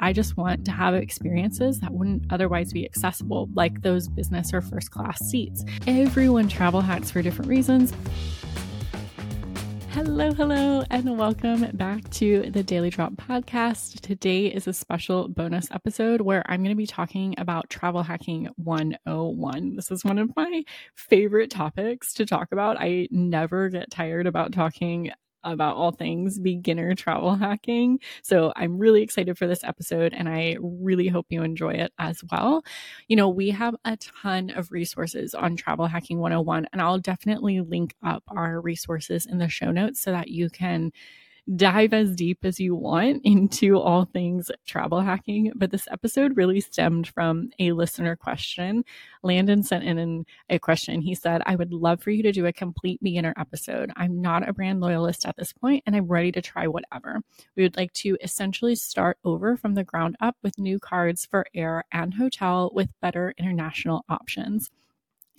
I just want to have experiences that wouldn't otherwise be accessible, like those business or first class seats. Everyone travel hacks for different reasons. Hello, hello, and welcome back to the Daily Drop podcast. Today is a special bonus episode where I'm going to be talking about travel hacking 101. This is one of my favorite topics to talk about. I never get tired about talking about all things beginner travel hacking. So I'm really excited for this episode and I really hope you enjoy it as well. You know, we have a ton of resources on Travel Hacking 101 and I'll definitely link up our resources in the show notes so that you can dive as deep as you want into all things travel hacking. But this episode really stemmed from a listener question. Landon sent in a question. He said, I would love for you to do a complete beginner episode. I'm not a brand loyalist at this point and I'm ready to try whatever. We would like to essentially start over from the ground up with new cards for air and hotel with better international options.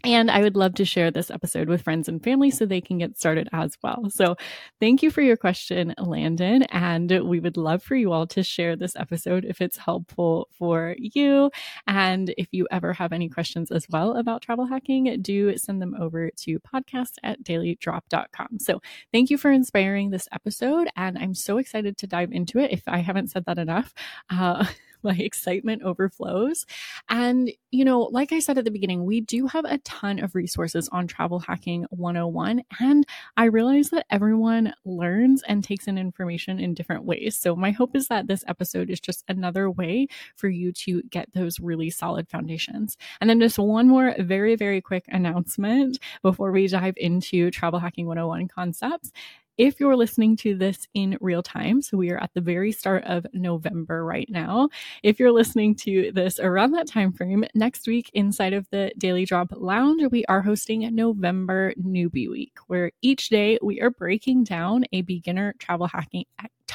And I would love to share this episode with friends and family so they can get started as well. So, thank you for your question, Landon. And we would love for you all to share this episode if it's helpful for you. And if you ever have any questions as well about travel hacking, do send them over to podcast at dailydrop.com. So, thank you for inspiring this episode. And I'm so excited to dive into it. If I haven't said that enough, uh, my excitement overflows. And, you know, like I said at the beginning, we do have a ton of resources on Travel Hacking 101. And I realize that everyone learns and takes in information in different ways. So my hope is that this episode is just another way for you to get those really solid foundations. And then just one more very, very quick announcement before we dive into Travel Hacking 101 concepts if you're listening to this in real time, so we are at the very start of November right now. If you're listening to this around that time frame, next week inside of the Daily Drop Lounge, we are hosting November Newbie Week, where each day we are breaking down a beginner travel hacking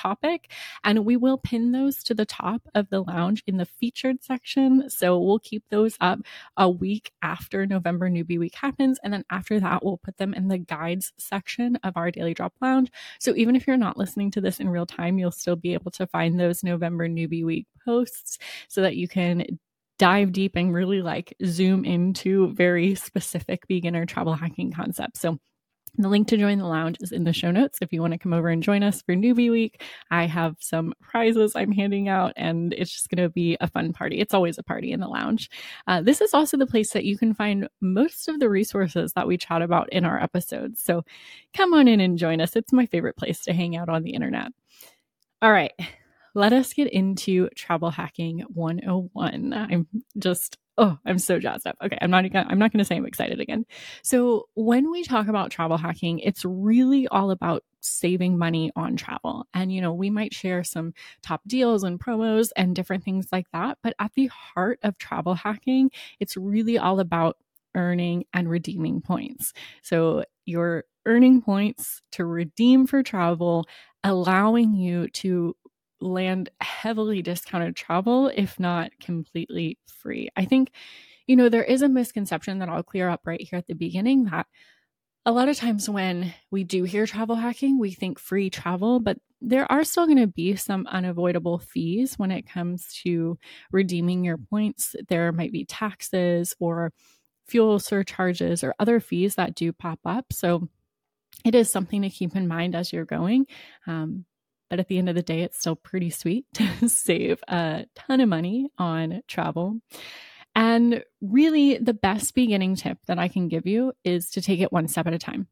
topic. And we will pin those to the top of the lounge in the featured section. So we'll keep those up a week after November Newbie Week happens. And then after that, we'll put them in the guides section of our Daily Drop Lounge. So even if you're not listening to this in real time, you'll still be able to find those November Newbie Week posts so that you can dive deep and really like zoom into very specific beginner travel hacking concepts. So the link to join the lounge is in the show notes if you want to come over and join us for Newbie Week. I have some prizes I'm handing out, and it's just going to be a fun party. It's always a party in the lounge. Uh, this is also the place that you can find most of the resources that we chat about in our episodes. So come on in and join us. It's my favorite place to hang out on the internet. All right, let us get into travel hacking 101. I'm just oh, I'm so jazzed up. Okay, I'm not gonna, I'm not going to say I'm excited again. So, when we talk about travel hacking, it's really all about saving money on travel. And you know, we might share some top deals and promos and different things like that, but at the heart of travel hacking, it's really all about earning and redeeming points. So, you're earning points to redeem for travel, allowing you to land heavily discounted travel, if not completely free. I think, you know, there is a misconception that I'll clear up right here at the beginning that a lot of times when we do hear travel hacking, we think free travel, but there are still going to be some unavoidable fees when it comes to redeeming your points. There might be taxes or fuel surcharges or other fees that do pop up. So it is something to keep in mind as you're going. Um, but at the end of the day, it's still pretty sweet to save a ton of money on travel. And really, the best beginning tip that I can give you is to take it one step at a time.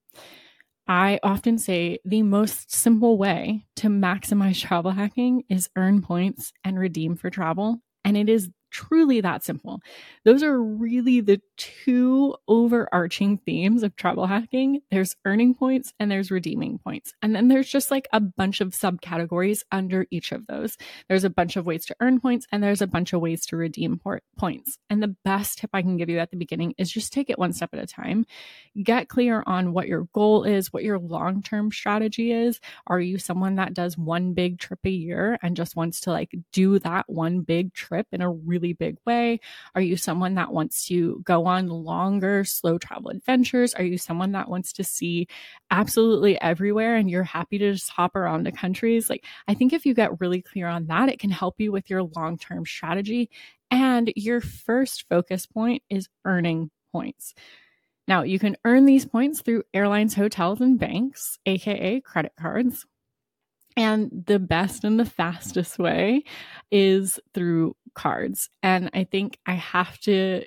I often say the most simple way to maximize travel hacking is earn points and redeem for travel. And it is truly that simple. Those are really the two overarching themes of travel hacking. There's earning points and there's redeeming points. And then there's just like a bunch of subcategories under each of those. There's a bunch of ways to earn points and there's a bunch of ways to redeem points. And the best tip I can give you at the beginning is just take it one step at a time. Get clear on what your goal is, what your long term strategy is. Are you someone that does one big trip a year and just wants to like do that one big trip in a really really big way? Are you someone that wants to go on longer, slow travel adventures? Are you someone that wants to see absolutely everywhere and you're happy to just hop around to countries? Like, I think if you get really clear on that, it can help you with your long term strategy. And your first focus point is earning points. Now, you can earn these points through airlines, hotels, and banks, aka credit cards. And the best and the fastest way is through cards. And I think I have to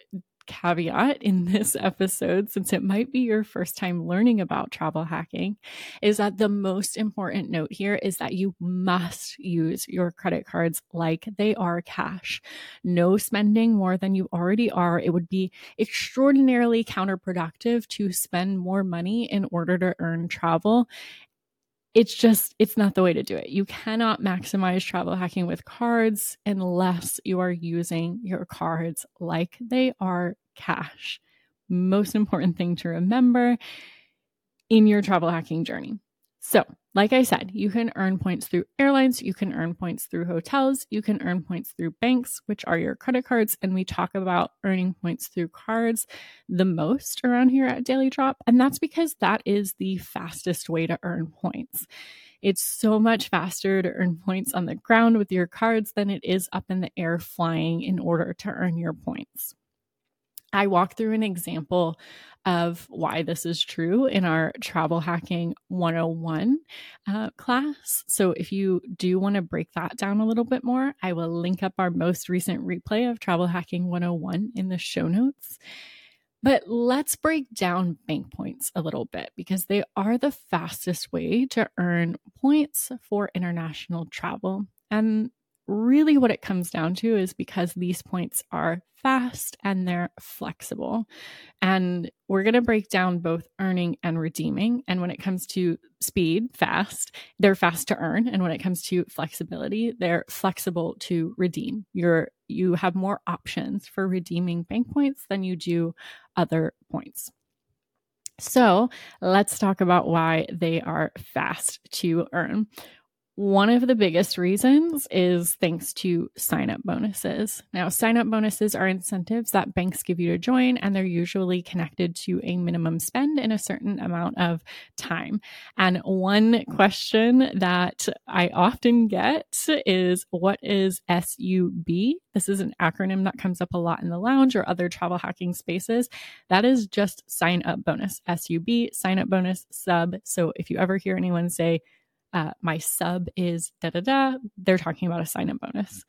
caveat in this episode, since it might be your first time learning about travel hacking, is that the most important note here is that you must use your credit cards like they are cash. No spending more than you already are. It would be extraordinarily counterproductive to spend more money in order to earn travel it's just it's not the way to do it. You cannot maximize travel hacking with cards unless you are using your cards like they are cash. Most important thing to remember in your travel hacking journey. So, like I said, you can earn points through airlines, you can earn points through hotels, you can earn points through banks, which are your credit cards. And we talk about earning points through cards the most around here at Daily Drop. And that's because that is the fastest way to earn points. It's so much faster to earn points on the ground with your cards than it is up in the air flying in order to earn your points. I walk through an example of why this is true in our travel hacking 101 uh, class. So if you do want to break that down a little bit more, I will link up our most recent replay of travel hacking 101 in the show notes. But let's break down bank points a little bit because they are the fastest way to earn points for international travel. And really what it comes down to is because these points are fast and they're flexible. And we're going to break down both earning and redeeming. And when it comes to speed, fast, they're fast to earn. And when it comes to flexibility, they're flexible to redeem. You're you have more options for redeeming bank points than you do other points. So let's talk about why they are fast to earn. One of the biggest reasons is thanks to sign up bonuses. Now, sign up bonuses are incentives that banks give you to join, and they're usually connected to a minimum spend in a certain amount of time. And one question that I often get is what is SUB? This is an acronym that comes up a lot in the lounge or other travel hacking spaces. That is just sign up bonus, SUB, sign up bonus, sub. So if you ever hear anyone say, uh, my sub is da da da, they're talking about a sign up bonus.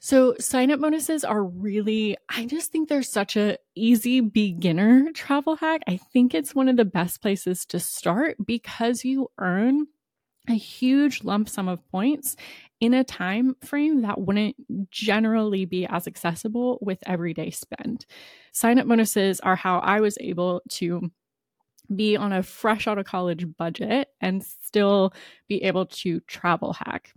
So sign up bonuses are really, I just think they're such a easy beginner travel hack. I think it's one of the best places to start because you earn a huge lump sum of points in a time frame that wouldn't generally be as accessible with everyday spend. Sign up bonuses are how I was able to be on a fresh out of college budget and still be able to travel hack.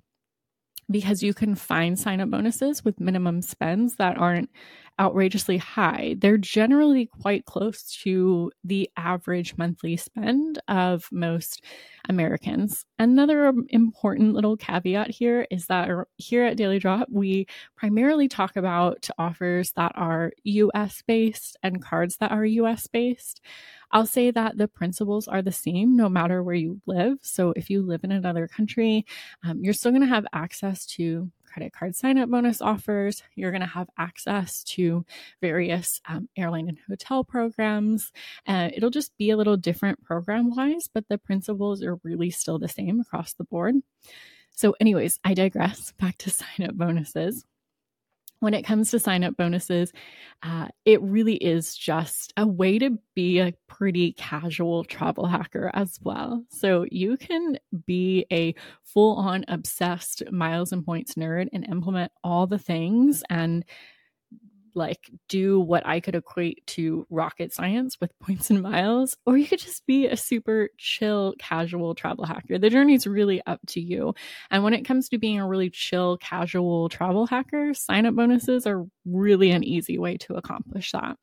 Because you can find sign up bonuses with minimum spends that aren't outrageously high. They're generally quite close to the average monthly spend of most Americans. Another important little caveat here is that here at Daily Drop, we primarily talk about offers that are US based and cards that are US based. I'll say that the principles are the same no matter where you live. So if you live in another country, um, you're still going to have access to credit card sign up bonus offers. You're going to have access to various um, airline and hotel programs. Uh, it'll just be a little different program wise, but the principles are really still the same across the board. So, anyways, I digress. Back to sign up bonuses when it comes to sign up bonuses, uh, it really is just a way to be a pretty casual travel hacker as well. So you can be a full on obsessed miles and points nerd and implement all the things and like do what I could equate to rocket science with points and miles, or you could just be a super chill, casual travel hacker. The journey is really up to you. And when it comes to being a really chill, casual travel hacker, sign up bonuses are really an easy way to accomplish that.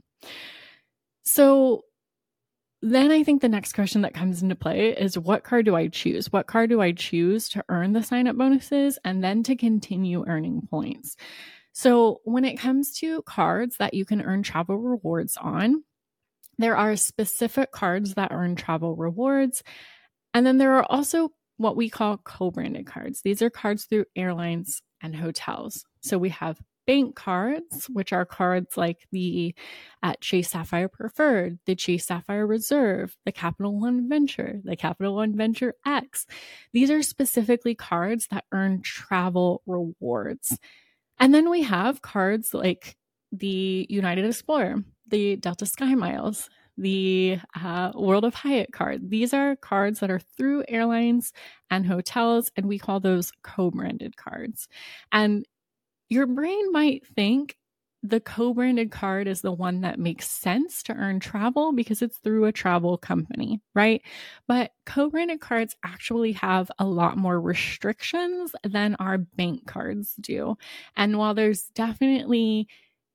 So, then I think the next question that comes into play is what card do I choose? What card do I choose to earn the sign up bonuses and then to continue earning points? So, when it comes to cards that you can earn travel rewards on, there are specific cards that earn travel rewards. And then there are also what we call co branded cards. These are cards through airlines and hotels. So, we have bank cards, which are cards like the uh, Chase Sapphire Preferred, the Chase Sapphire Reserve, the Capital One Venture, the Capital One Venture X. These are specifically cards that earn travel rewards. And then we have cards like the United Explorer, the Delta Sky Miles, the uh, World of Hyatt card. These are cards that are through airlines and hotels, and we call those co branded cards. And your brain might think the co branded card is the one that makes sense to earn travel because it's through a travel company, right? But co branded cards actually have a lot more restrictions than our bank cards do. And while there's definitely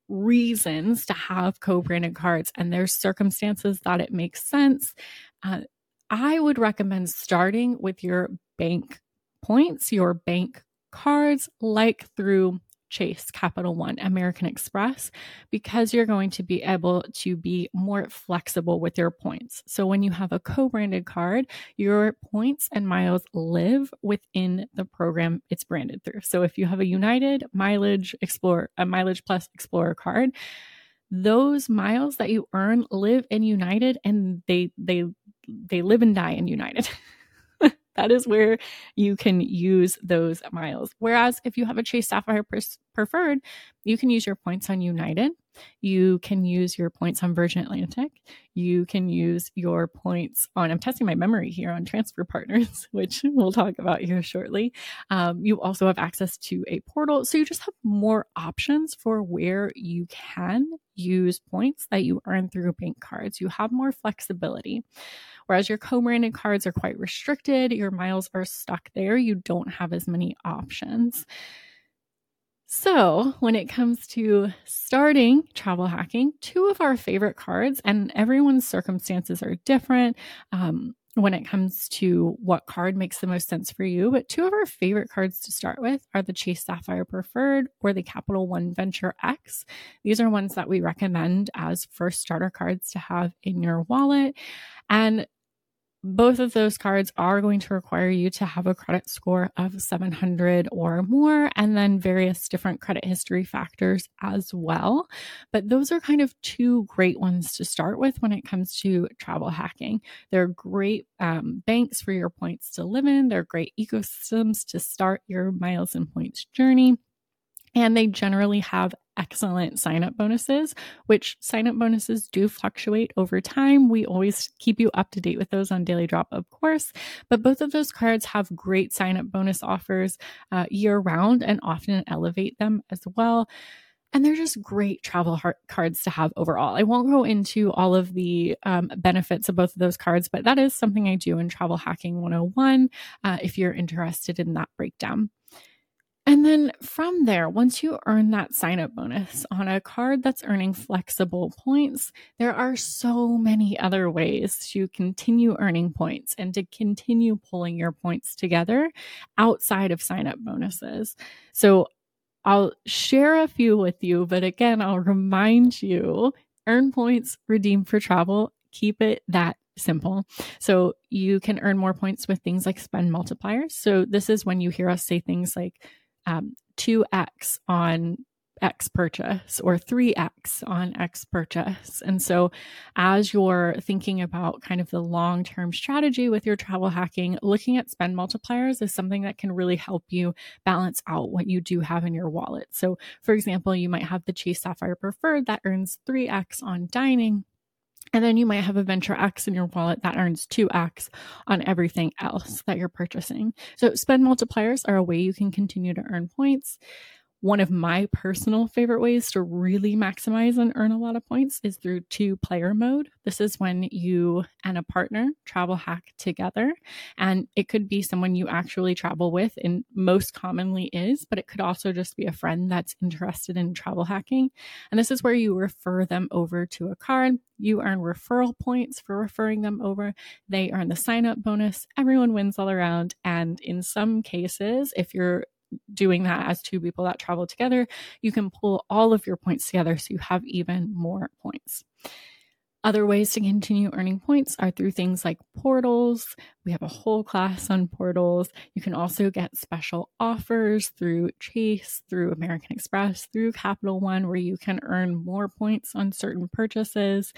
reasons to have co branded cards and there's circumstances that it makes sense, uh, I would recommend starting with your bank points, your bank cards, like through Chase, Capital One, American Express, because you're going to be able to be more flexible with your points. So when you have a co branded card, your points and miles live within the program it's branded through. So if you have a United Mileage Explorer, a Mileage Plus Explorer card, those miles that you earn live in United and they they they live and die in United. that is where you can use those miles. Whereas if you have a Chase Sapphire preferred, you can use your points on United. You can use your points on Virgin Atlantic. You can use your points on, I'm testing my memory here on transfer partners, which we'll talk about here shortly. Um, you also have access to a portal. So you just have more options for where you can use points that you earn through bank cards. You have more flexibility. Whereas your co branded cards are quite restricted, your miles are stuck there. You don't have as many options. So, when it comes to starting travel hacking, two of our favorite cards, and everyone's circumstances are different. Um, when it comes to what card makes the most sense for you. But two of our favorite cards to start with are the Chase Sapphire Preferred or the Capital One Venture X. These are ones that we recommend as first starter cards to have in your wallet. And both of those cards are going to require you to have a credit score of 700 or more, and then various different credit history factors as well. But those are kind of two great ones to start with when it comes to travel hacking. They're great um, banks for your points to live in, they're great ecosystems to start your miles and points journey. And they generally have excellent sign up bonuses, which sign up bonuses do fluctuate over time. We always keep you up to date with those on Daily Drop, of course. But both of those cards have great sign up bonus offers uh, year round and often elevate them as well. And they're just great travel cards to have overall. I won't go into all of the um, benefits of both of those cards, but that is something I do in Travel Hacking 101 uh, if you're interested in that breakdown. And then from there, once you earn that sign up bonus on a card that's earning flexible points, there are so many other ways to continue earning points and to continue pulling your points together outside of sign up bonuses. So I'll share a few with you, but again, I'll remind you earn points, redeem for travel, keep it that simple. So you can earn more points with things like spend multipliers. So this is when you hear us say things like, um, 2x on X purchase or 3X on X purchase. And so, as you're thinking about kind of the long term strategy with your travel hacking, looking at spend multipliers is something that can really help you balance out what you do have in your wallet. So, for example, you might have the Chase Sapphire Preferred that earns 3X on dining and then you might have a Venture X in your wallet that earns 2x on everything else that you're purchasing. So, spend multipliers are a way you can continue to earn points. One of my personal favorite ways to really maximize and earn a lot of points is through two player mode. This is when you and a partner travel hack together. And it could be someone you actually travel with, and most commonly is, but it could also just be a friend that's interested in travel hacking. And this is where you refer them over to a card. You earn referral points for referring them over. They earn the sign up bonus. Everyone wins all around. And in some cases, if you're doing that as two people that travel together, you can pull all of your points together so you have even more points. Other ways to continue earning points are through things like portals. We have a whole class on portals. You can also get special offers through Chase, through American Express, through Capital One, where you can earn more points on certain purchases.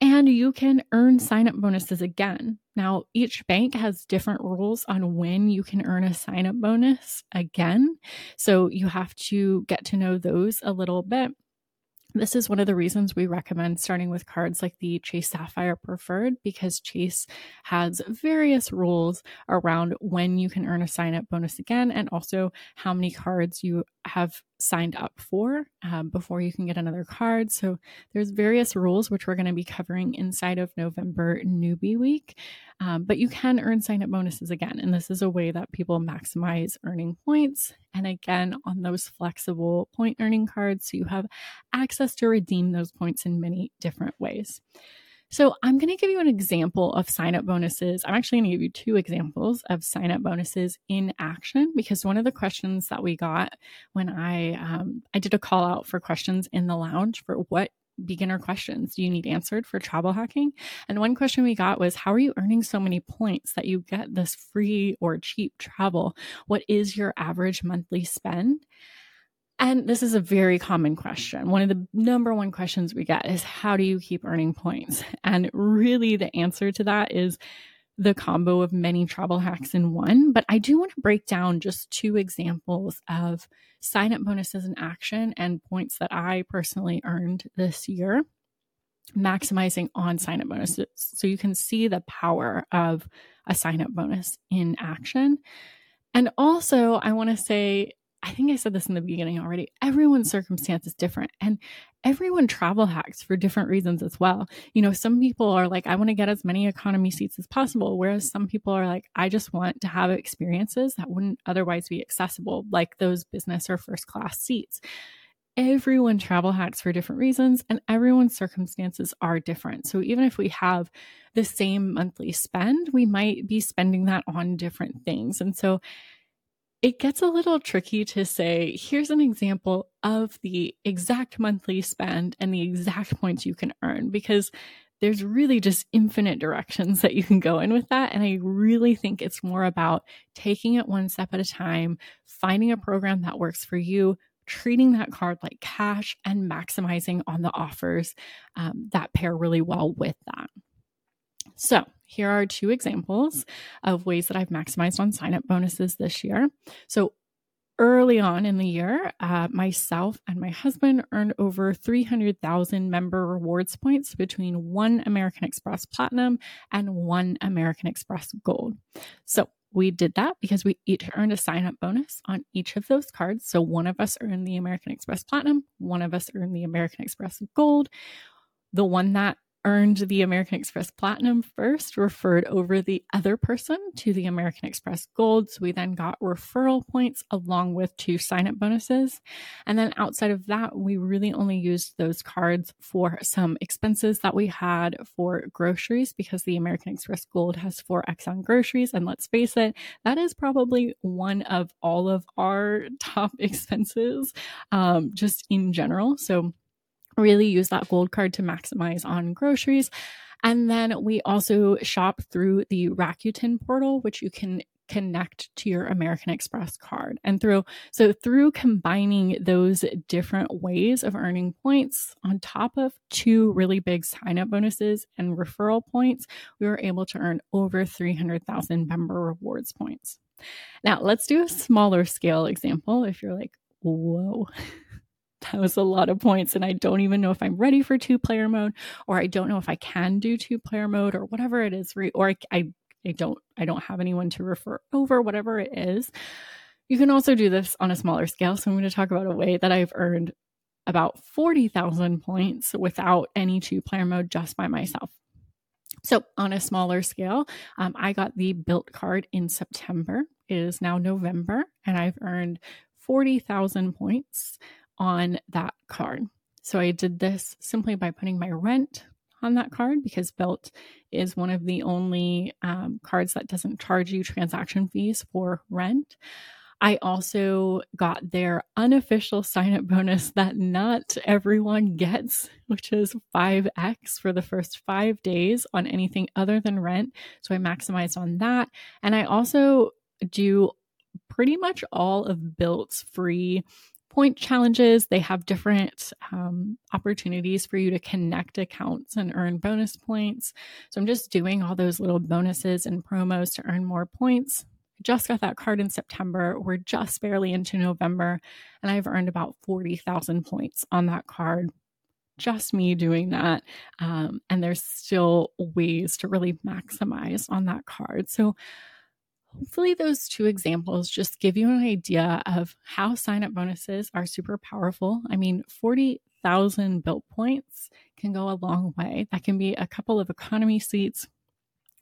And you can earn sign up bonuses again. Now, each bank has different rules on when you can earn a sign up bonus again. So you have to get to know those a little bit. This is one of the reasons we recommend starting with cards like the Chase Sapphire Preferred because Chase has various rules around when you can earn a sign up bonus again and also how many cards you have signed up for um, before you can get another card. So there's various rules which we're going to be covering inside of November Newbie Week. Um, but you can earn sign up bonuses again. And this is a way that people maximize earning points. And again, on those flexible point earning cards, so you have access to redeem those points in many different ways. So I'm going to give you an example of sign up bonuses. I'm actually going to give you two examples of sign up bonuses in action because one of the questions that we got when I um, I did a call out for questions in the lounge for what beginner questions do you need answered for travel hacking? And one question we got was how are you earning so many points that you get this free or cheap travel? What is your average monthly spend? And this is a very common question. One of the number one questions we get is how do you keep earning points? And really, the answer to that is the combo of many travel hacks in one. But I do want to break down just two examples of sign up bonuses in action and points that I personally earned this year, maximizing on sign up bonuses. So you can see the power of a sign up bonus in action. And also, I want to say I think I said this in the beginning already. Everyone's circumstance is different and everyone travel hacks for different reasons as well. You know, some people are like, I want to get as many economy seats as possible. Whereas some people are like, I just want to have experiences that wouldn't otherwise be accessible, like those business or first class seats. Everyone travel hacks for different reasons and everyone's circumstances are different. So even if we have the same monthly spend, we might be spending that on different things. And so it gets a little tricky to say, here's an example of the exact monthly spend and the exact points you can earn because there's really just infinite directions that you can go in with that. And I really think it's more about taking it one step at a time, finding a program that works for you, treating that card like cash, and maximizing on the offers um, that pair really well with that. So, here are two examples of ways that I've maximized on sign up bonuses this year. So, early on in the year, uh, myself and my husband earned over 300,000 member rewards points between one American Express Platinum and one American Express Gold. So, we did that because we each earned a sign up bonus on each of those cards. So, one of us earned the American Express Platinum, one of us earned the American Express Gold. The one that earned the American Express Platinum first, referred over the other person to the American Express Gold. So we then got referral points along with two sign up bonuses. And then outside of that, we really only used those cards for some expenses that we had for groceries because the American Express Gold has 4x on groceries. And let's face it, that is probably one of all of our top expenses um, just in general. So really use that gold card to maximize on groceries. And then we also shop through the Rakuten portal, which you can connect to your American Express card. And through so through combining those different ways of earning points on top of two really big sign up bonuses and referral points, we were able to earn over 300,000 member rewards points. Now, let's do a smaller scale example if you're like, "Whoa." that was a lot of points and i don't even know if i'm ready for two player mode or i don't know if i can do two player mode or whatever it is or I, I don't i don't have anyone to refer over whatever it is. You can also do this on a smaller scale so i'm going to talk about a way that i've earned about 40,000 points without any two player mode just by myself. So on a smaller scale um, i got the Bilt card in september. It is now november and i've earned 40,000 points on that card. So I did this simply by putting my rent on that card because Bilt is one of the only um, cards that doesn't charge you transaction fees for rent. I also got their unofficial sign up bonus that not everyone gets, which is 5x for the first five days on anything other than rent. So I maximized on that. And I also do pretty much all of Bilt's free point challenges. They have different um, opportunities for you to connect accounts and earn bonus points. So I'm just doing all those little bonuses and promos to earn more points. I just got that card in September. We're just barely into November, and I've earned about 40,000 points on that card. Just me doing that. Um, and there's still ways to really maximize on that card. So Hopefully, those two examples just give you an idea of how sign up bonuses are super powerful. I mean, 40,000 Bilt points can go a long way. That can be a couple of economy seats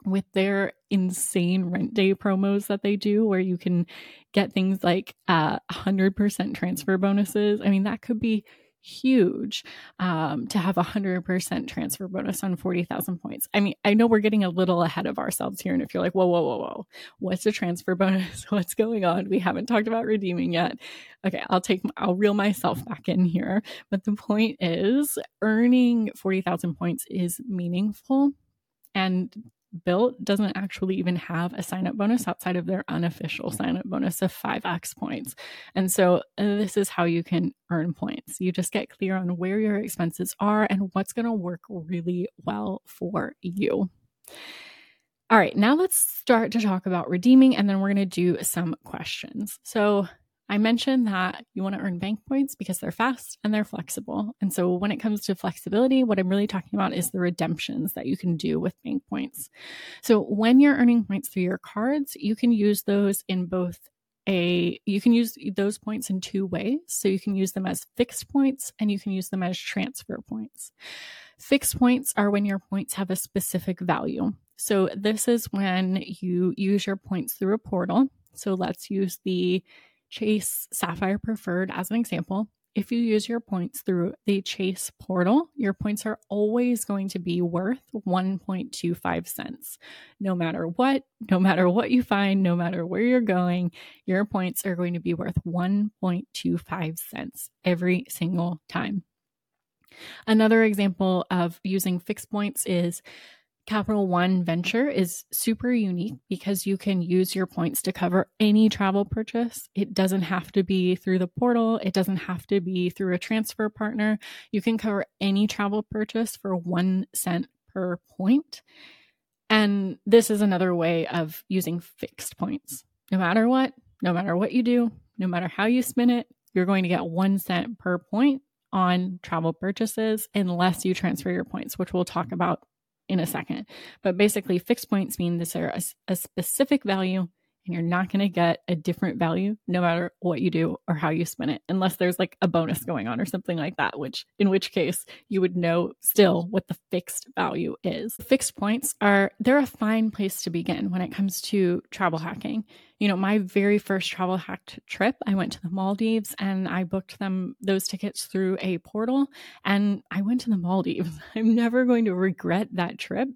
with their insane rent day promos that they do, where you can get things like uh, 100% transfer bonuses. I mean, that could be huge um, to have a 100% transfer bonus on 40,000 points. I mean, I know we're getting a little ahead of ourselves here. And if you're like, whoa, whoa, whoa, whoa, what's a transfer bonus? What's going on? We haven't talked about redeeming yet. Okay, I'll take, I'll reel myself back in here. But the point is, earning 40,000 points is meaningful. And Bilt doesn't actually even have a sign up bonus outside of their unofficial sign up bonus of 5x points. And so uh, this is how you can earn points. You just get clear on where your expenses are and what's going to work really well for you. All right, now let's start to talk about redeeming and then we're going to do some questions. So, I mentioned that you want to earn bank points because they're fast and they're flexible. And so when it comes to flexibility, what I'm really talking about is the redemptions that you can do with bank points. So when you're earning points through your cards, you can use those in both a you can use those points in two ways. So you can use them as fixed points and you can use them as transfer points. Fixed points are when your points have a specific value. So this is when you use your points through a portal. So let's use the Chase Sapphire Preferred as an example, if you use your points through the Chase portal, your points are always going to be worth 1.25 cents. No matter what, no matter what you find, no matter where you're going, your points are going to be worth 1.25 cents every single time. Another example of using fixed points is Capital One Venture is super unique because you can use your points to cover any travel purchase. It doesn't have to be through the portal, it doesn't have to be through a transfer partner. You can cover any travel purchase for one cent per point. And this is another way of using fixed points. No matter what, no matter what you do, no matter how you spin it, you're going to get one cent per point on travel purchases unless you transfer your points, which we'll talk about in a second. But basically, fixed points mean this are a, a specific value and you're not going to get a different value no matter what you do or how you spin it unless there's like a bonus going on or something like that which in which case you would know still what the fixed value is. Fixed points are they're a fine place to begin when it comes to travel hacking. You know my very first travel hacked trip i went to the maldives and i booked them those tickets through a portal and i went to the maldives. I'm never going to regret that trip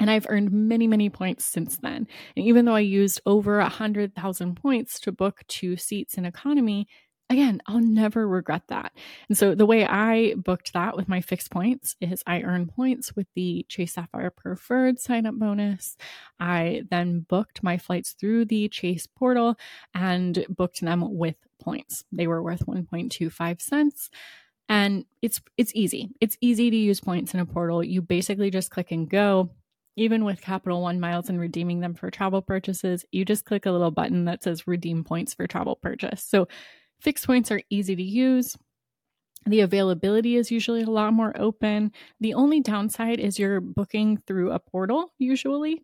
and I've earned many, many points since then. And even though I used over a hundred thousand points to book two seats in economy, again, I'll never regret that. And so the way I booked that with my fixed points is I earn points with the Chase Sapphire Preferred sign up bonus. I then booked my flights through the Chase portal and booked them with points. They were worth 1.25 cents. And it's it's easy. It's easy to use points in a portal. You basically just click and go even with Capital One miles and redeeming them for travel purchases, you just click a little button that says redeem points for travel purchase. So fixed points are easy to use. The availability is usually a lot more open. The only downside is you're booking through a portal, usually,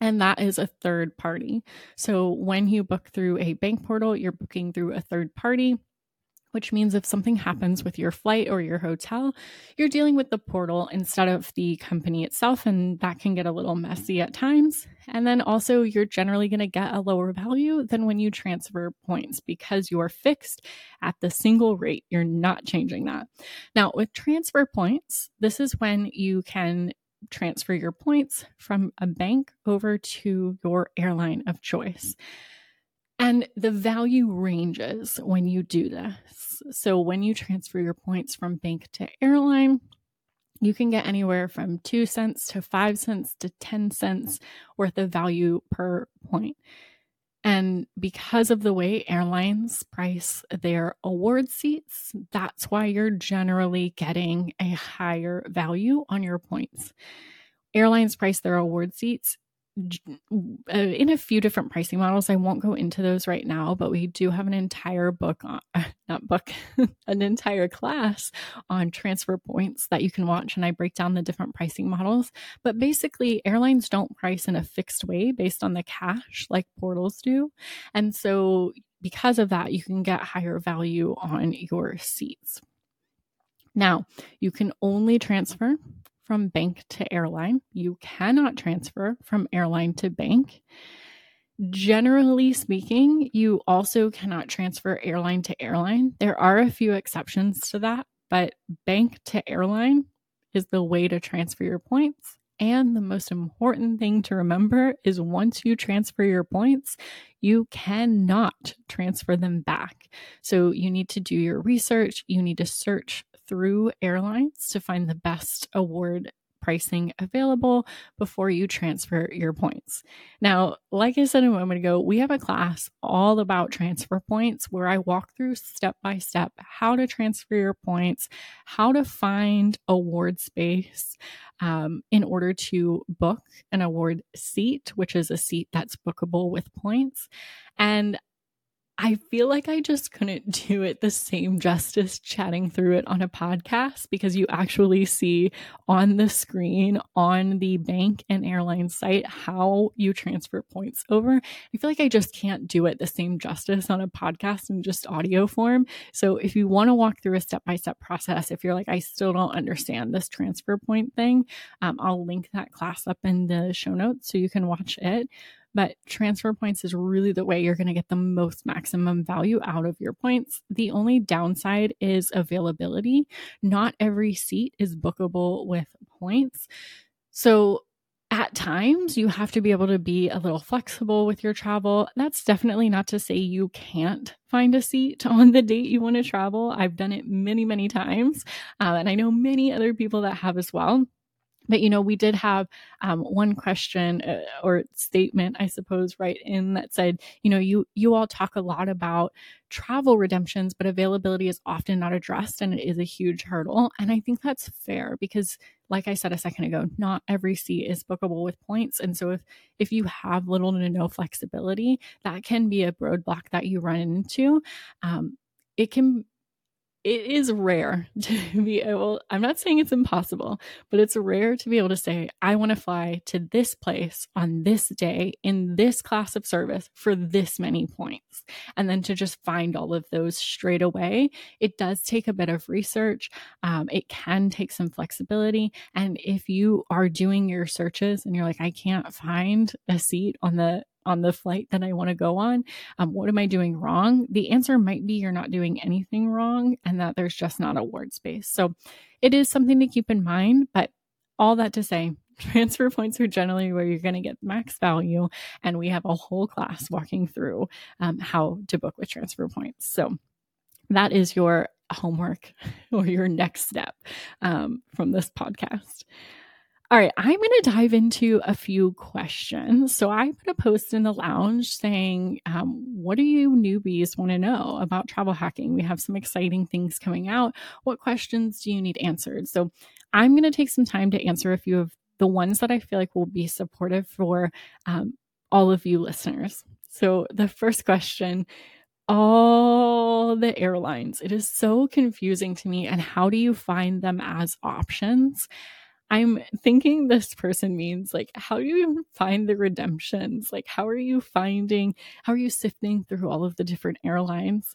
and that is a third party. So when you book through a bank portal, you're booking through a third party which means if something happens with your flight or your hotel, you're dealing with the portal instead of the company itself, and that can get a little messy at times. And then also, you're generally going to get a lower value than when you transfer points because you are fixed at the single rate. You're not changing that. Now, with transfer points, this is when you can transfer your points from a bank over to your airline of choice. And the value ranges when you do this. So when you transfer your points from bank to airline, you can get anywhere from two cents to five cents to 10 cents worth of value per point. And because of the way airlines price their award seats, that's why you're generally getting a higher value on your points. Airlines price their award seats Uh, in a few different pricing models. I won't go into those right now, but we do have an entire book on, not book, an entire class on transfer points that you can watch. And I break down the different pricing models. But basically, airlines don't price in a fixed way based on the cash like portals do. And so, because of that, you can get higher value on your seats. Now, you can only transfer from bank to airline. You cannot transfer from airline to bank. Generally speaking, you also cannot transfer airline to airline. There are a few exceptions to that, but bank to airline is the way to transfer your points. And the most important thing to remember is once you transfer your points, you cannot transfer them back. So you need to do your research. You need to search through airlines to find the best award pricing available before you transfer your points. Now, like I said a moment ago, we have a class all about transfer points where I walk through step by step how to transfer your points, how to find award space um, in order to book an award seat, which is a seat that's bookable with points. And I feel like I just couldn't do it the same justice chatting through it on a podcast because you actually see on the screen on the bank and airline site how you transfer points over. I feel like I just can't do it the same justice on a podcast in just audio form. So if you want to walk through a step by step process, if you're like, I still don't understand this transfer point thing, um, I'll link that class up in the show notes so you can watch it. But transfer points is really the way you're going to get the most maximum value out of your points. The only downside is availability. Not every seat is bookable with points. So at times you have to be able to be a little flexible with your travel. That's definitely not to say you can't find a seat on the date you want to travel. I've done it many, many times. Uh, and I know many other people that have as well. But, you know, we did have um, one question uh, or statement, I suppose, right in that said, you know, you, you all talk a lot about travel redemptions, but availability is often not addressed and it is a huge hurdle. And I think that's fair because like I said a second ago, not every seat is bookable with points. And so if if you have little to no flexibility, that can be a roadblock that you run into. Um, it can it is rare to be able, I'm not saying it's impossible, but it's rare to be able to say, I want to fly to this place on this day in this class of service for this many points. And then to just find all of those straight away, it does take a bit of research. Um, it can take some flexibility. And if you are doing your searches and you're like, I can't find a seat on the on the flight that I want to go on. Um, what am I doing wrong? The answer might be you're not doing anything wrong and that there's just not award space. So it is something to keep in mind. But all that to say, transfer points are generally where you're going to get max value. And we have a whole class walking through um, how to book with transfer points. So that is your homework or your next step um, from this podcast. All right, I'm going to dive into a few questions. So I put a post in the lounge saying, um, What do you newbies want to know about travel hacking? We have some exciting things coming out. What questions do you need answered? So I'm going to take some time to answer a few of the ones that I feel like will be supportive for um, all of you listeners. So the first question all the airlines. It is so confusing to me. And how do you find them as options? I'm thinking this person means like, how do you find the redemptions? Like, how are you finding, how are you sifting through all of the different airlines?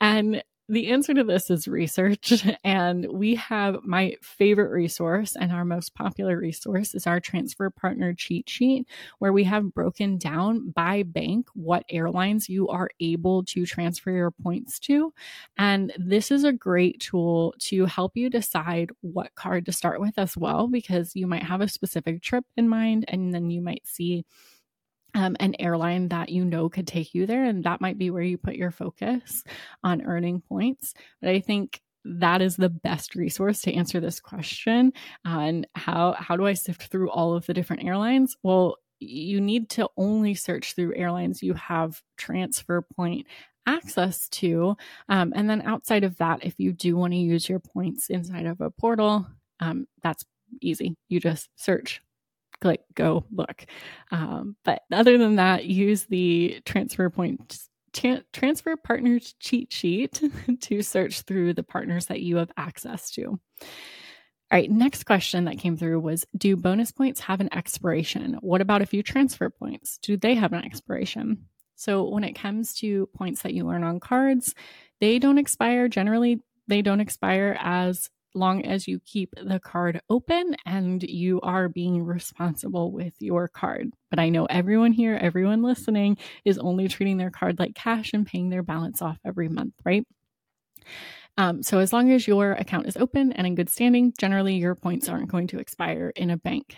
And the answer to this is research. And we have my favorite resource and our most popular resource is our transfer partner cheat sheet, where we have broken down by bank what airlines you are able to transfer your points to. And this is a great tool to help you decide what card to start with as well, because you might have a specific trip in mind and then you might see um, an airline that you know could take you there. And that might be where you put your focus on earning points. But I think that is the best resource to answer this question. and how, how do I sift through all of the different airlines? Well, you need to only search through airlines you have transfer point access to. Um, and then outside of that, if you do want to use your points inside of a portal, um, that's easy. You just search click go look. Um, but other than that use the transfer point t- transfer partners cheat sheet to search through the partners that you have access to. All right next question that came through was do bonus points have an expiration? What about if you transfer points? Do they have an expiration? So when it comes to points that you earn on cards they don't expire generally they don't expire as long as you keep the card open and you are being responsible with your card. But I know everyone here, everyone listening is only treating their card like cash and paying their balance off every month, right? Um, so as long as your account is open and in good standing, generally your points aren't going to expire in a bank.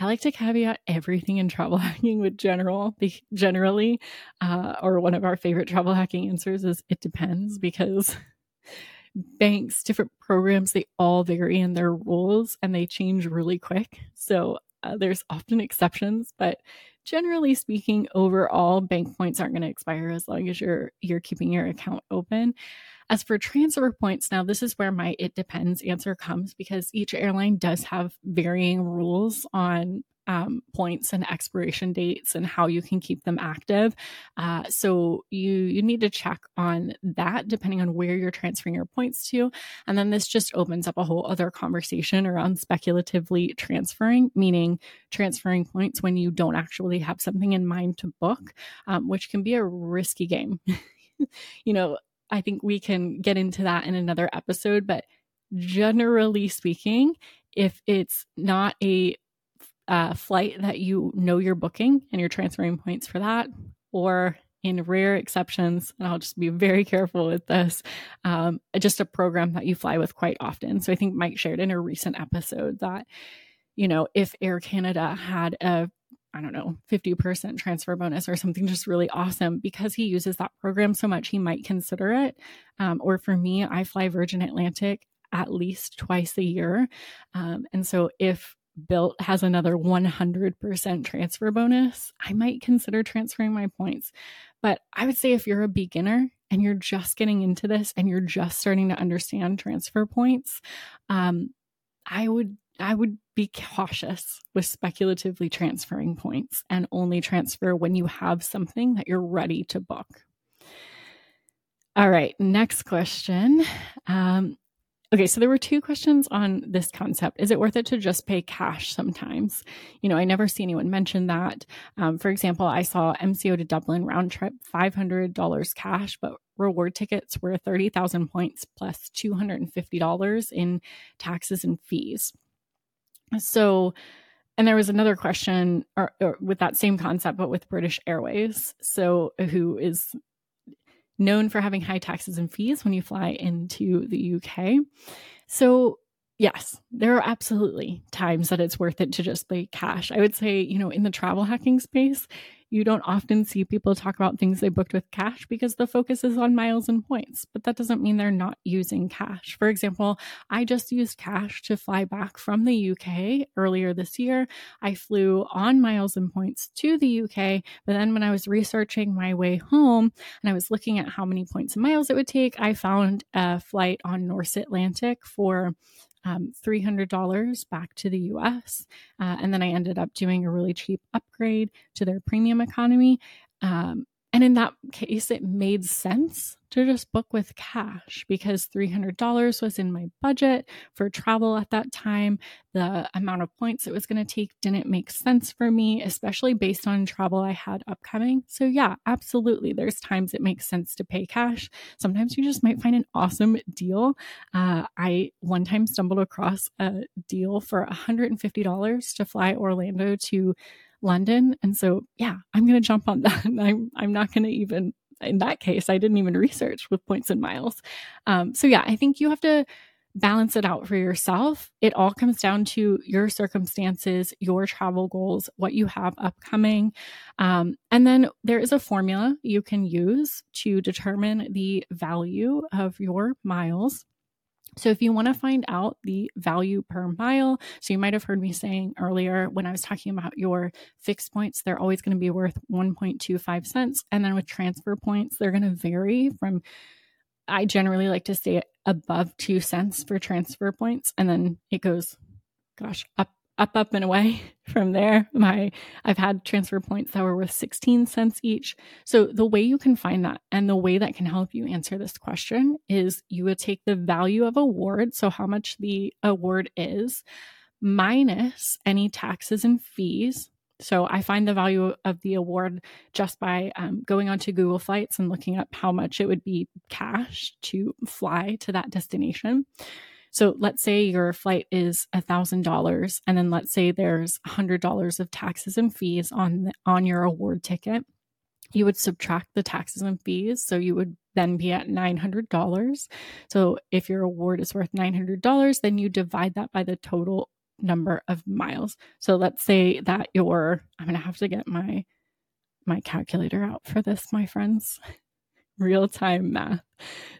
I like to caveat everything in travel hacking with general, generally, uh, or one of our favorite travel hacking answers is it depends because banks, different programs, they all vary in their rules and they change really quick. So uh, there's often exceptions, but generally speaking, overall, bank points aren't going to expire as long as you're you're keeping your account open. As for transfer points, now this is where my it depends answer comes because each airline does have varying rules on um, points and expiration dates and how you can keep them active. Uh, so you you need to check on that depending on where you're transferring your points to. And then this just opens up a whole other conversation around speculatively transferring, meaning transferring points when you don't actually have something in mind to book, um, which can be a risky game. you know, I think we can get into that in another episode, but generally speaking, if it's not a uh, flight that you know you're booking and you're transferring points for that, or in rare exceptions, and I'll just be very careful with this, um, just a program that you fly with quite often. So I think Mike shared in a recent episode that, you know, if Air Canada had a I don't know, 50% transfer bonus or something just really awesome because he uses that program so much, he might consider it. Um, or for me, I fly Virgin Atlantic at least twice a year. Um, and so if Bilt has another 100% transfer bonus, I might consider transferring my points. But I would say if you're a beginner and you're just getting into this and you're just starting to understand transfer points, um, I would I would be cautious with speculatively transferring points and only transfer when you have something that you're ready to book. All right, next question. Um, Okay, so there were two questions on this concept. Is it worth it to just pay cash sometimes? You know, I never see anyone mention that. Um, for example, I saw MCO to Dublin round trip, $500 cash, but reward tickets were 30,000 points plus $250 in taxes and fees. So, and there was another question or, or with that same concept, but with British Airways. So, who is known for having high taxes and fees when you fly into the UK. So, yes, there are absolutely times that it's worth it to just pay cash. I would say, you know, in the travel hacking space, you don't often see people talk about things they booked with cash because the focus is on miles and points, but that doesn't mean they're not using cash. For example, I just used cash to fly back from the UK earlier this year. I flew on miles and points to the UK, but then when I was researching my way home and I was looking at how many points and miles it would take, I found a flight on Norse Atlantic for um, $300 back to the US. Uh, and then I ended up doing a really cheap upgrade to their premium economy. Um, and in that case, it made sense to just book with cash because $300 was in my budget for travel at that time. The amount of points it was going to take didn't make sense for me, especially based on travel I had upcoming. So, yeah, absolutely. There's times it makes sense to pay cash. Sometimes you just might find an awesome deal. Uh, I one time stumbled across a deal for $150 to fly Orlando to London. And so, yeah, I'm going to jump on that. I'm, I'm not going to even, in that case, I didn't even research with points and miles. Um, so, yeah, I think you have to balance it out for yourself. It all comes down to your circumstances, your travel goals, what you have upcoming. Um, and then there is a formula you can use to determine the value of your miles. So, if you want to find out the value per mile, so you might have heard me saying earlier when I was talking about your fixed points, they're always going to be worth 1.25 cents. And then with transfer points, they're going to vary from I generally like to say above two cents for transfer points, and then it goes, gosh, up, up, up and away from there. My I've had transfer points that were worth 16 cents each. So the way you can find that and the way that can help you answer this question is you would take the value of award, so how much the award is, minus any taxes and fees so I find the value of the award just by um, going onto Google Flights and looking up how much it would be cash to fly to that destination. So let's say your flight is $1,000 and then let's say there's $100 of taxes and fees on the, on your award ticket. You would subtract the taxes and fees, so you would then be at $900. So if your award is worth $900, then you divide that by the total number of miles. So let's say that your I'm going to have to get my my calculator out for this, my friends. Real time math.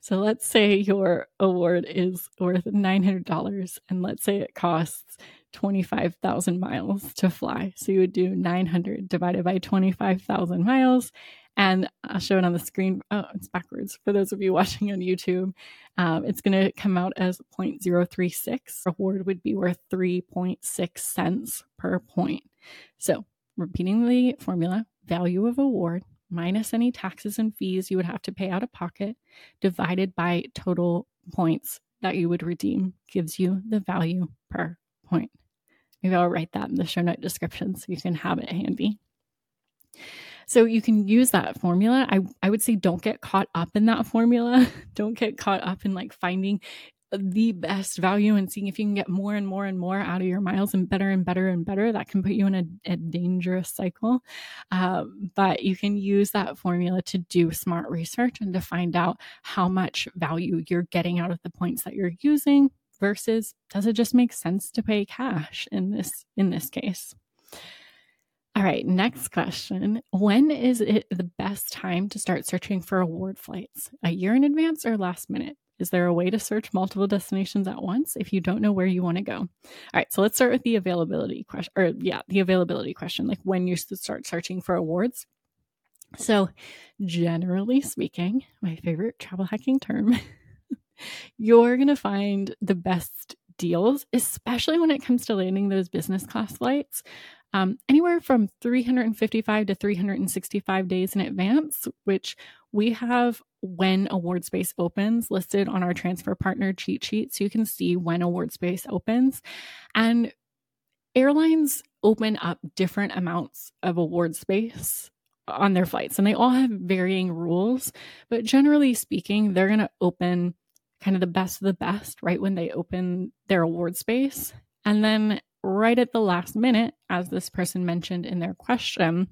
So let's say your award is worth $900 and let's say it costs 25,000 miles to fly. So you would do 900 divided by 25,000 miles and I'll show it on the screen. Oh, it's backwards for those of you watching on YouTube. Um, it's going to come out as 0.036. Award would be worth 3.6 cents per point. So, repeating the formula value of award minus any taxes and fees you would have to pay out of pocket divided by total points that you would redeem gives you the value per point. Maybe I'll write that in the show note description so you can have it handy. So you can use that formula. I, I would say don't get caught up in that formula. don't get caught up in like finding the best value and seeing if you can get more and more and more out of your miles and better and better and better. That can put you in a, a dangerous cycle. Um, but you can use that formula to do smart research and to find out how much value you're getting out of the points that you're using versus does it just make sense to pay cash in this in this case all right, next question. When is it the best time to start searching for award flights? A year in advance or last minute? Is there a way to search multiple destinations at once if you don't know where you want to go? All right, so let's start with the availability question, or yeah, the availability question, like when you start searching for awards. So, generally speaking, my favorite travel hacking term, you're going to find the best deals, especially when it comes to landing those business class flights um, anywhere from 355 to 365 days in advance, which we have when award space opens listed on our transfer partner cheat sheet. So you can see when award space opens. And airlines open up different amounts of award space on their flights, and they all have varying rules. But generally speaking, they're going to open kind of the best of the best right when they open their award space. And then right at the last minute, as this person mentioned in their question,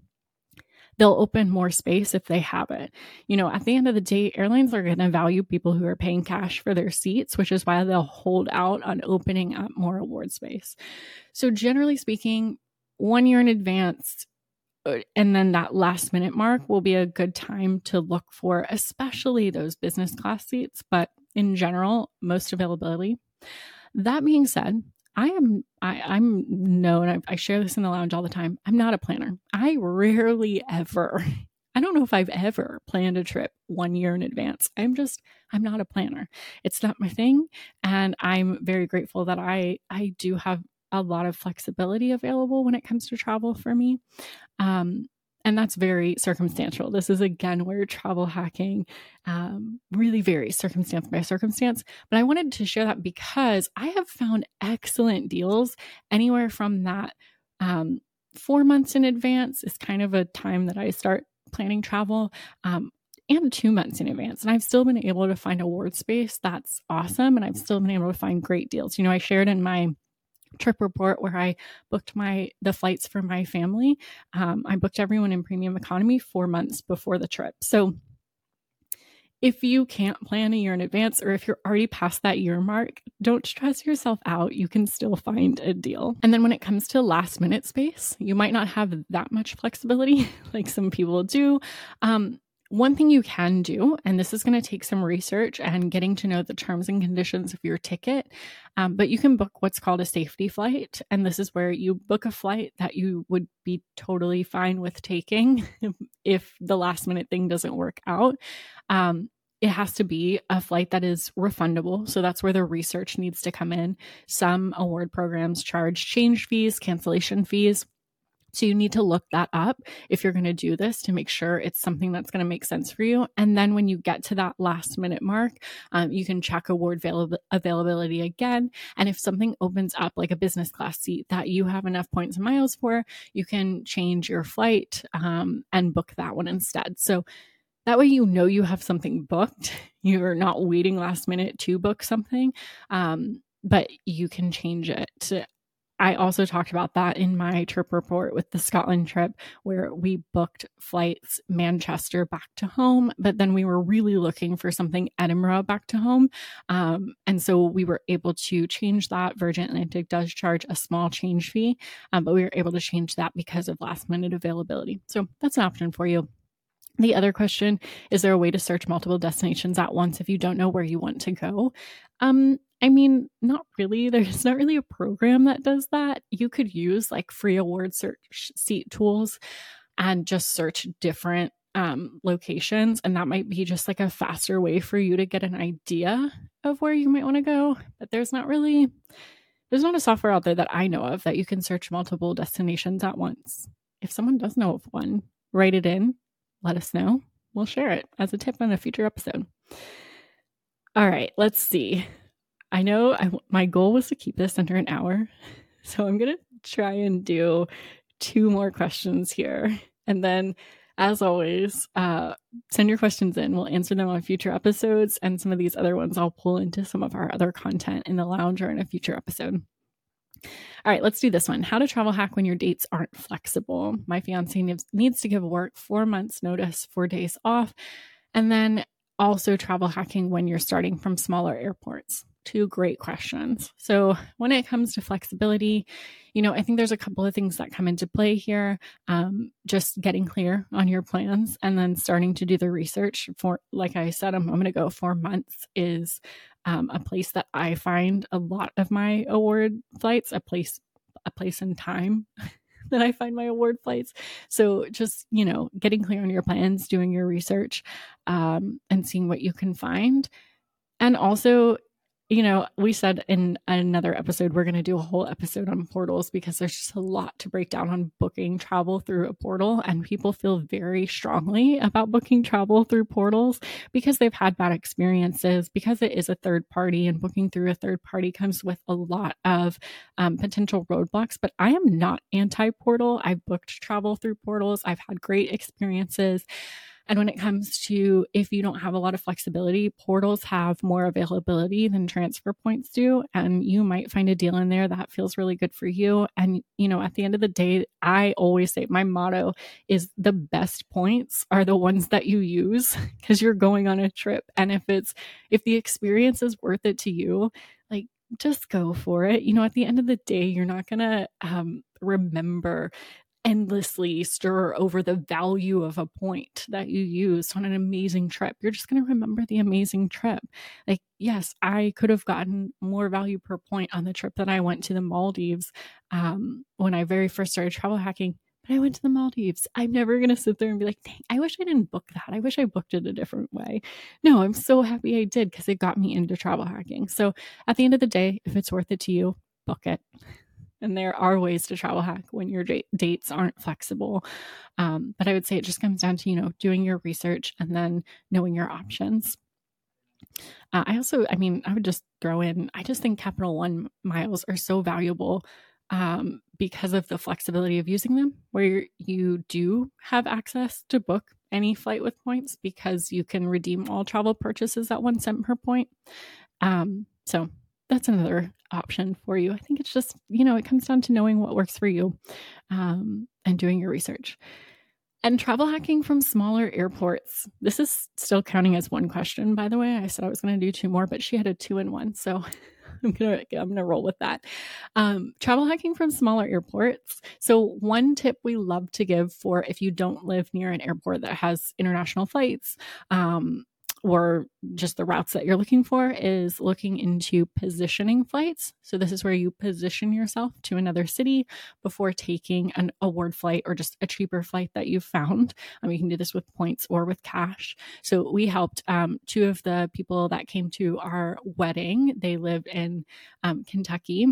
they'll open more space if they have it. You know, at the end of the day, airlines are going to value people who are paying cash for their seats, which is why they'll hold out on opening up more award space. So, generally speaking, one year in advance, uh, and then that last minute mark will be a good time to look for, especially those business class seats, but in general, most availability. That being said, I am I, I'm known, I, I share this in the lounge all the time. I'm not a planner. I rarely ever, I don't know if I've ever planned a trip one year in advance. I'm just, I'm not a planner. It's not my thing. And I'm very grateful that I I do have a lot of flexibility available when it comes to travel for me. Um, and that's very circumstantial. This is again where travel hacking um, really varies circumstance by circumstance. But I wanted to share that because I have found excellent deals anywhere from that um, four months in advance is kind of a time that I start planning travel. Um, and two months in advance. And I've still been able to find award space that's awesome. And I've still been able to find great deals. You know, I shared in my trip report where I booked my the flights for my family. Um, I booked everyone in premium economy four months before the trip. So if you can't plan a year in advance or if you're already past that year mark, don't stress yourself out. You can still find a deal. And then when it comes to last minute space, you might not have that much flexibility like some people do. Um, one thing you can do, and this is going to take some research and getting to know the terms and conditions of your ticket, um, but you can book what's called a safety flight. And this is where you book a flight that you would be totally fine with taking if the last minute thing doesn't work out. Um, it has to be a flight that is refundable. So that's where the research needs to come in. Some award programs charge change fees, cancellation fees. So you need to look that up if you're going to do this to make sure it's something that's going to make sense for you. And then when you get to that last minute mark, um, you can check award avail- availability again. And if something opens up like a business class seat that you have enough points and miles for, you can change your flight um, and book that one instead. So that way, you know you have something booked. You're not waiting last minute to book something, um, but you can change it. I also talked about that in my trip report with the Scotland trip, where we booked flights Manchester back to home, but then we were really looking for something Edinburgh back to home. Um, and so we were able to change that. Virgin Atlantic does charge a small change fee, um, but we were able to change that because of last minute availability. So that's an option for you. The other question is there a way to search multiple destinations at once if you don't know where you want to go? Um, I mean, not really. There's not really a program that does that. You could use like free award search seat tools and just search different um, locations. And that might be just like a faster way for you to get an idea of where you might want to go. But there's not really, there's not a software out there that I know of that you can search multiple destinations at once. If someone does know of one, write it in, let us know. We'll share it as a tip on a future episode. All right, let's see. I know I, my goal was to keep this under an hour. So I'm going to try and do two more questions here. And then, as always, uh, send your questions in. We'll answer them on future episodes. And some of these other ones I'll pull into some of our other content in the lounge or in a future episode. All right, let's do this one. How to travel hack when your dates aren't flexible. My fiance needs to give work four months' notice four days off. And then also travel hacking when you're starting from smaller airports two great questions. So, when it comes to flexibility, you know, I think there's a couple of things that come into play here. Um, just getting clear on your plans and then starting to do the research for, like I said a moment ago, four months is um, a place that I find a lot of my award flights, a place, a place in time. that I find my award flights. So just, you know, getting clear on your plans, doing your research, um, and seeing what you can find. And also you know, we said in another episode, we're going to do a whole episode on portals because there's just a lot to break down on booking travel through a portal. And people feel very strongly about booking travel through portals because they've had bad experiences, because it is a third party and booking through a third party comes with a lot of um, potential roadblocks. But I am not anti portal. I've booked travel through portals, I've had great experiences. And when it comes to if you don't have a lot of flexibility, portals have more availability than transfer points do. And you might find a deal in there that feels really good for you. And, you know, at the end of the day, I always say my motto is the best points are the ones that you use because you're going on a trip. And if it's, if the experience is worth it to you, like, just go for it. You know, at the end of the day, you're not going to um, remember endlessly stir over the value of a point that you used on an amazing trip. You're just going to remember the amazing trip. Like, yes, I could have gotten more value per point on the trip that I went to the Maldives um, when I very first started travel hacking. But I went to the Maldives. I'm never going to sit there and be like, dang, I wish I didn't book that. I wish I booked it a different way. No, I'm so happy I did because it got me into travel hacking. So at the end of the day, if it's worth it to you, book it and there are ways to travel hack when your dates aren't flexible. Um, but I would say it just comes down to, you know, doing your research and then knowing your options. Uh, I also, I mean, I would just throw in, I just think Capital One miles are so valuable um, because of the flexibility of using them, where you do have access to book any flight with points because you can redeem all travel purchases at one cent per point. Um, so that's another option for you. I think it's just, you know, it comes down to knowing what works for you um, and doing your research. And travel hacking from smaller airports. This is still counting as one question, by the way. I said I was going to do two more, but she had a two in one. So I'm gonna I'm gonna roll with that. Um, travel hacking from smaller airports. So one tip we love to give for if you don't live near an airport that has international flights, um, or just the routes that you're looking for is looking into positioning flights. So this is where you position yourself to another city before taking an award flight or just a cheaper flight that you've found. Um, you can do this with points or with cash. So we helped um, two of the people that came to our wedding. They live in um, Kentucky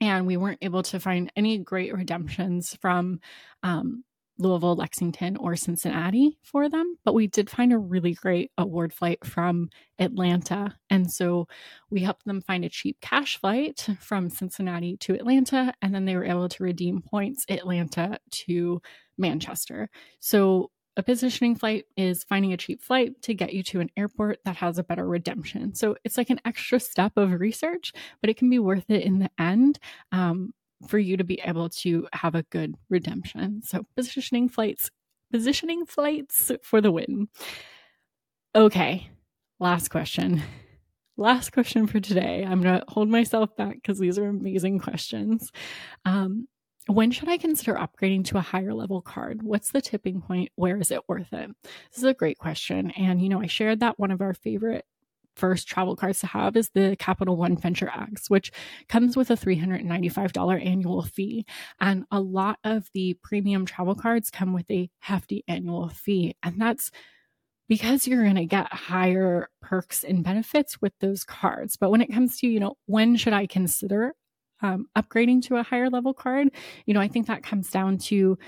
and we weren't able to find any great redemptions from um, Louisville, Lexington, or Cincinnati for them, but we did find a really great award flight from Atlanta. And so we helped them find a cheap cash flight from Cincinnati to Atlanta, and then they were able to redeem points Atlanta to Manchester. So a positioning flight is finding a cheap flight to get you to an airport that has a better redemption. So it's like an extra step of research, but it can be worth it in the end. Um, for you to be able to have a good redemption. So positioning flights, positioning flights for the win. Okay, last question. Last question for today. I'm going to hold myself back because these are amazing questions. Um, when should I consider upgrading to a higher level card? What's the tipping point? Where is it worth it? This is a great question. And, you know, I shared that one of our favorite first travel cards to have is the Capital One Venture X, which comes with a $395 annual fee. And a lot of the premium travel cards come with a hefty annual fee. And that's because you're going to get higher perks and benefits with those cards. But when it comes to, you know, when should I consider um, upgrading to a higher level card? You know, I think that comes down to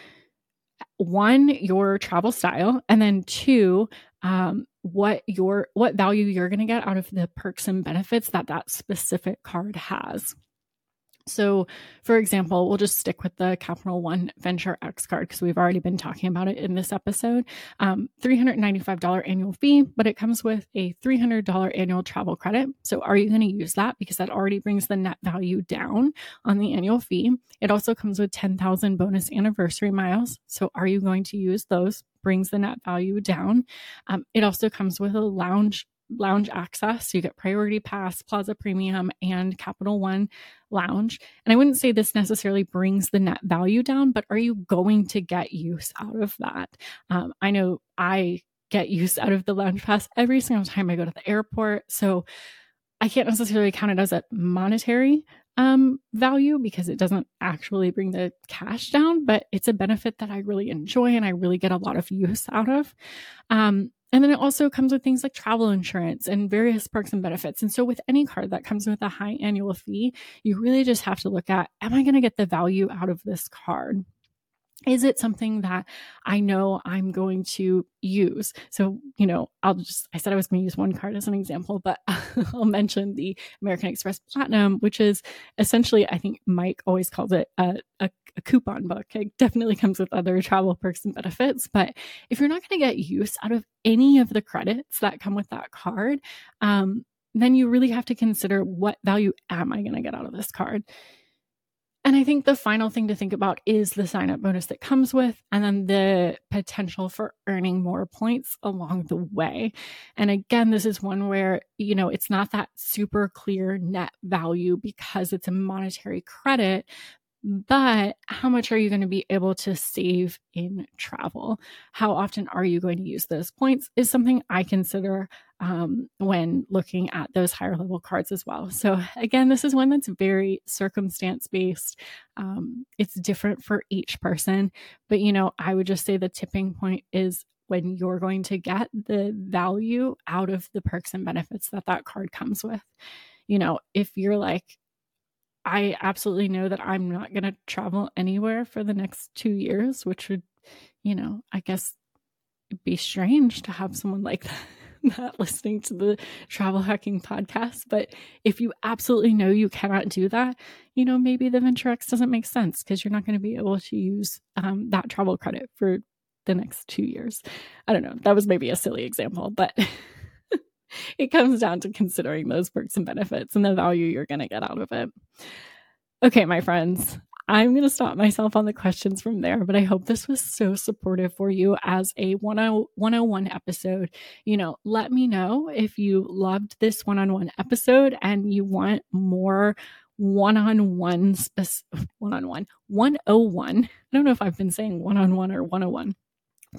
one, your travel style, and then two, um, what your what value you're going to get out of the perks and benefits that that specific card has. So, for example, we'll just stick with the Capital One Venture X card because we've already been talking about it in this episode. Um, $395 annual fee, but it comes with a $300 annual travel credit. So, are you going to use that? Because that already brings the net value down on the annual fee. It also comes with 10,000 bonus anniversary miles. So, are you going to use those? Brings the net value down. Um, it also comes with a lounge lounge access. So you get priority pass, plaza premium, and Capital One lounge. And I wouldn't say this necessarily brings the net value down, but are you going to get use out of that? Um, I know I get use out of the lounge pass every single time I go to the airport. So I can't necessarily count it as a monetary um, value because it doesn't actually bring the cash down, but it's a benefit that I really enjoy and I really get a lot of use out of. Um, and then it also comes with things like travel insurance and various perks and benefits. And so, with any card that comes with a high annual fee, you really just have to look at Am I going to get the value out of this card? Is it something that I know I'm going to use? So, you know, I'll just, I said I was going to use one card as an example, but I'll mention the American Express Platinum, which is essentially, I think Mike always calls it a, a, a coupon book. It definitely comes with other travel perks and benefits. But if you're not going to get use out of any of the credits that come with that card, um, then you really have to consider what value am I going to get out of this card? And I think the final thing to think about is the sign up bonus that comes with, and then the potential for earning more points along the way. And again, this is one where, you know, it's not that super clear net value because it's a monetary credit, but how much are you going to be able to save in travel? How often are you going to use those points? Is something I consider um, when looking at those higher level cards as well. So, again, this is one that's very circumstance based. Um, it's different for each person, but you know, I would just say the tipping point is when you're going to get the value out of the perks and benefits that that card comes with. You know, if you're like, I absolutely know that I'm not going to travel anywhere for the next two years, which would, you know, I guess be strange to have someone like that, that listening to the travel hacking podcast. But if you absolutely know you cannot do that, you know, maybe the Venture X doesn't make sense because you're not going to be able to use um, that travel credit for the next two years. I don't know. That was maybe a silly example, but it comes down to considering those perks and benefits and the value you're going to get out of it. Okay, my friends, I'm going to stop myself on the questions from there, but I hope this was so supportive for you as a 101 episode. You know, let me know if you loved this one on one episode and you want more one on one, one on one, 101. I don't know if I've been saying one on one or 101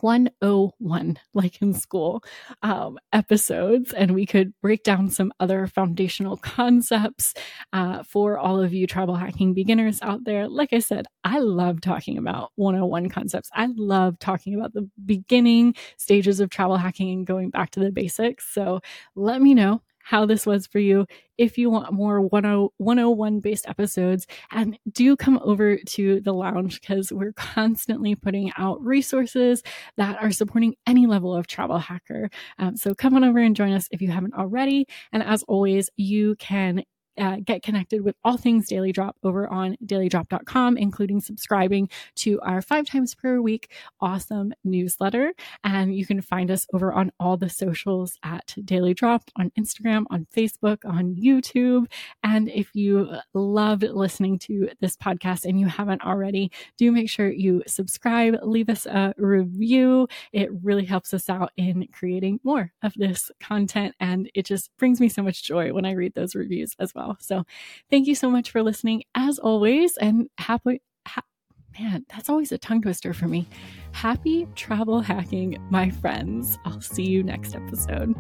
101 like in school um, episodes and we could break down some other foundational concepts uh, for all of you travel hacking beginners out there. Like i said i love talking about 101 concepts. I love talking about the beginning stages of travel hacking and going back to the basics. So let me know how this was for you. If you want more 101 based episodes, and do come over to the lounge because we're constantly putting out resources that are supporting any level of travel hacker. Um, so come on over and join us if you haven't already. And as always, you can uh, get connected with all things Daily Drop over on dailydrop.com, including subscribing to our five times per week awesome newsletter. And you can find us over on all the socials at Daily Drop on Instagram, on Facebook, on YouTube. And if you loved listening to this podcast and you haven't already, do make sure you subscribe, leave us a review. It really helps us out in creating more of this content. And it just brings me so much joy when I read those reviews as well. So thank you so much for listening as always and happy ha- man, that's always a tongue twister for me. Happy travel hacking, my friends. I'll see you next episode.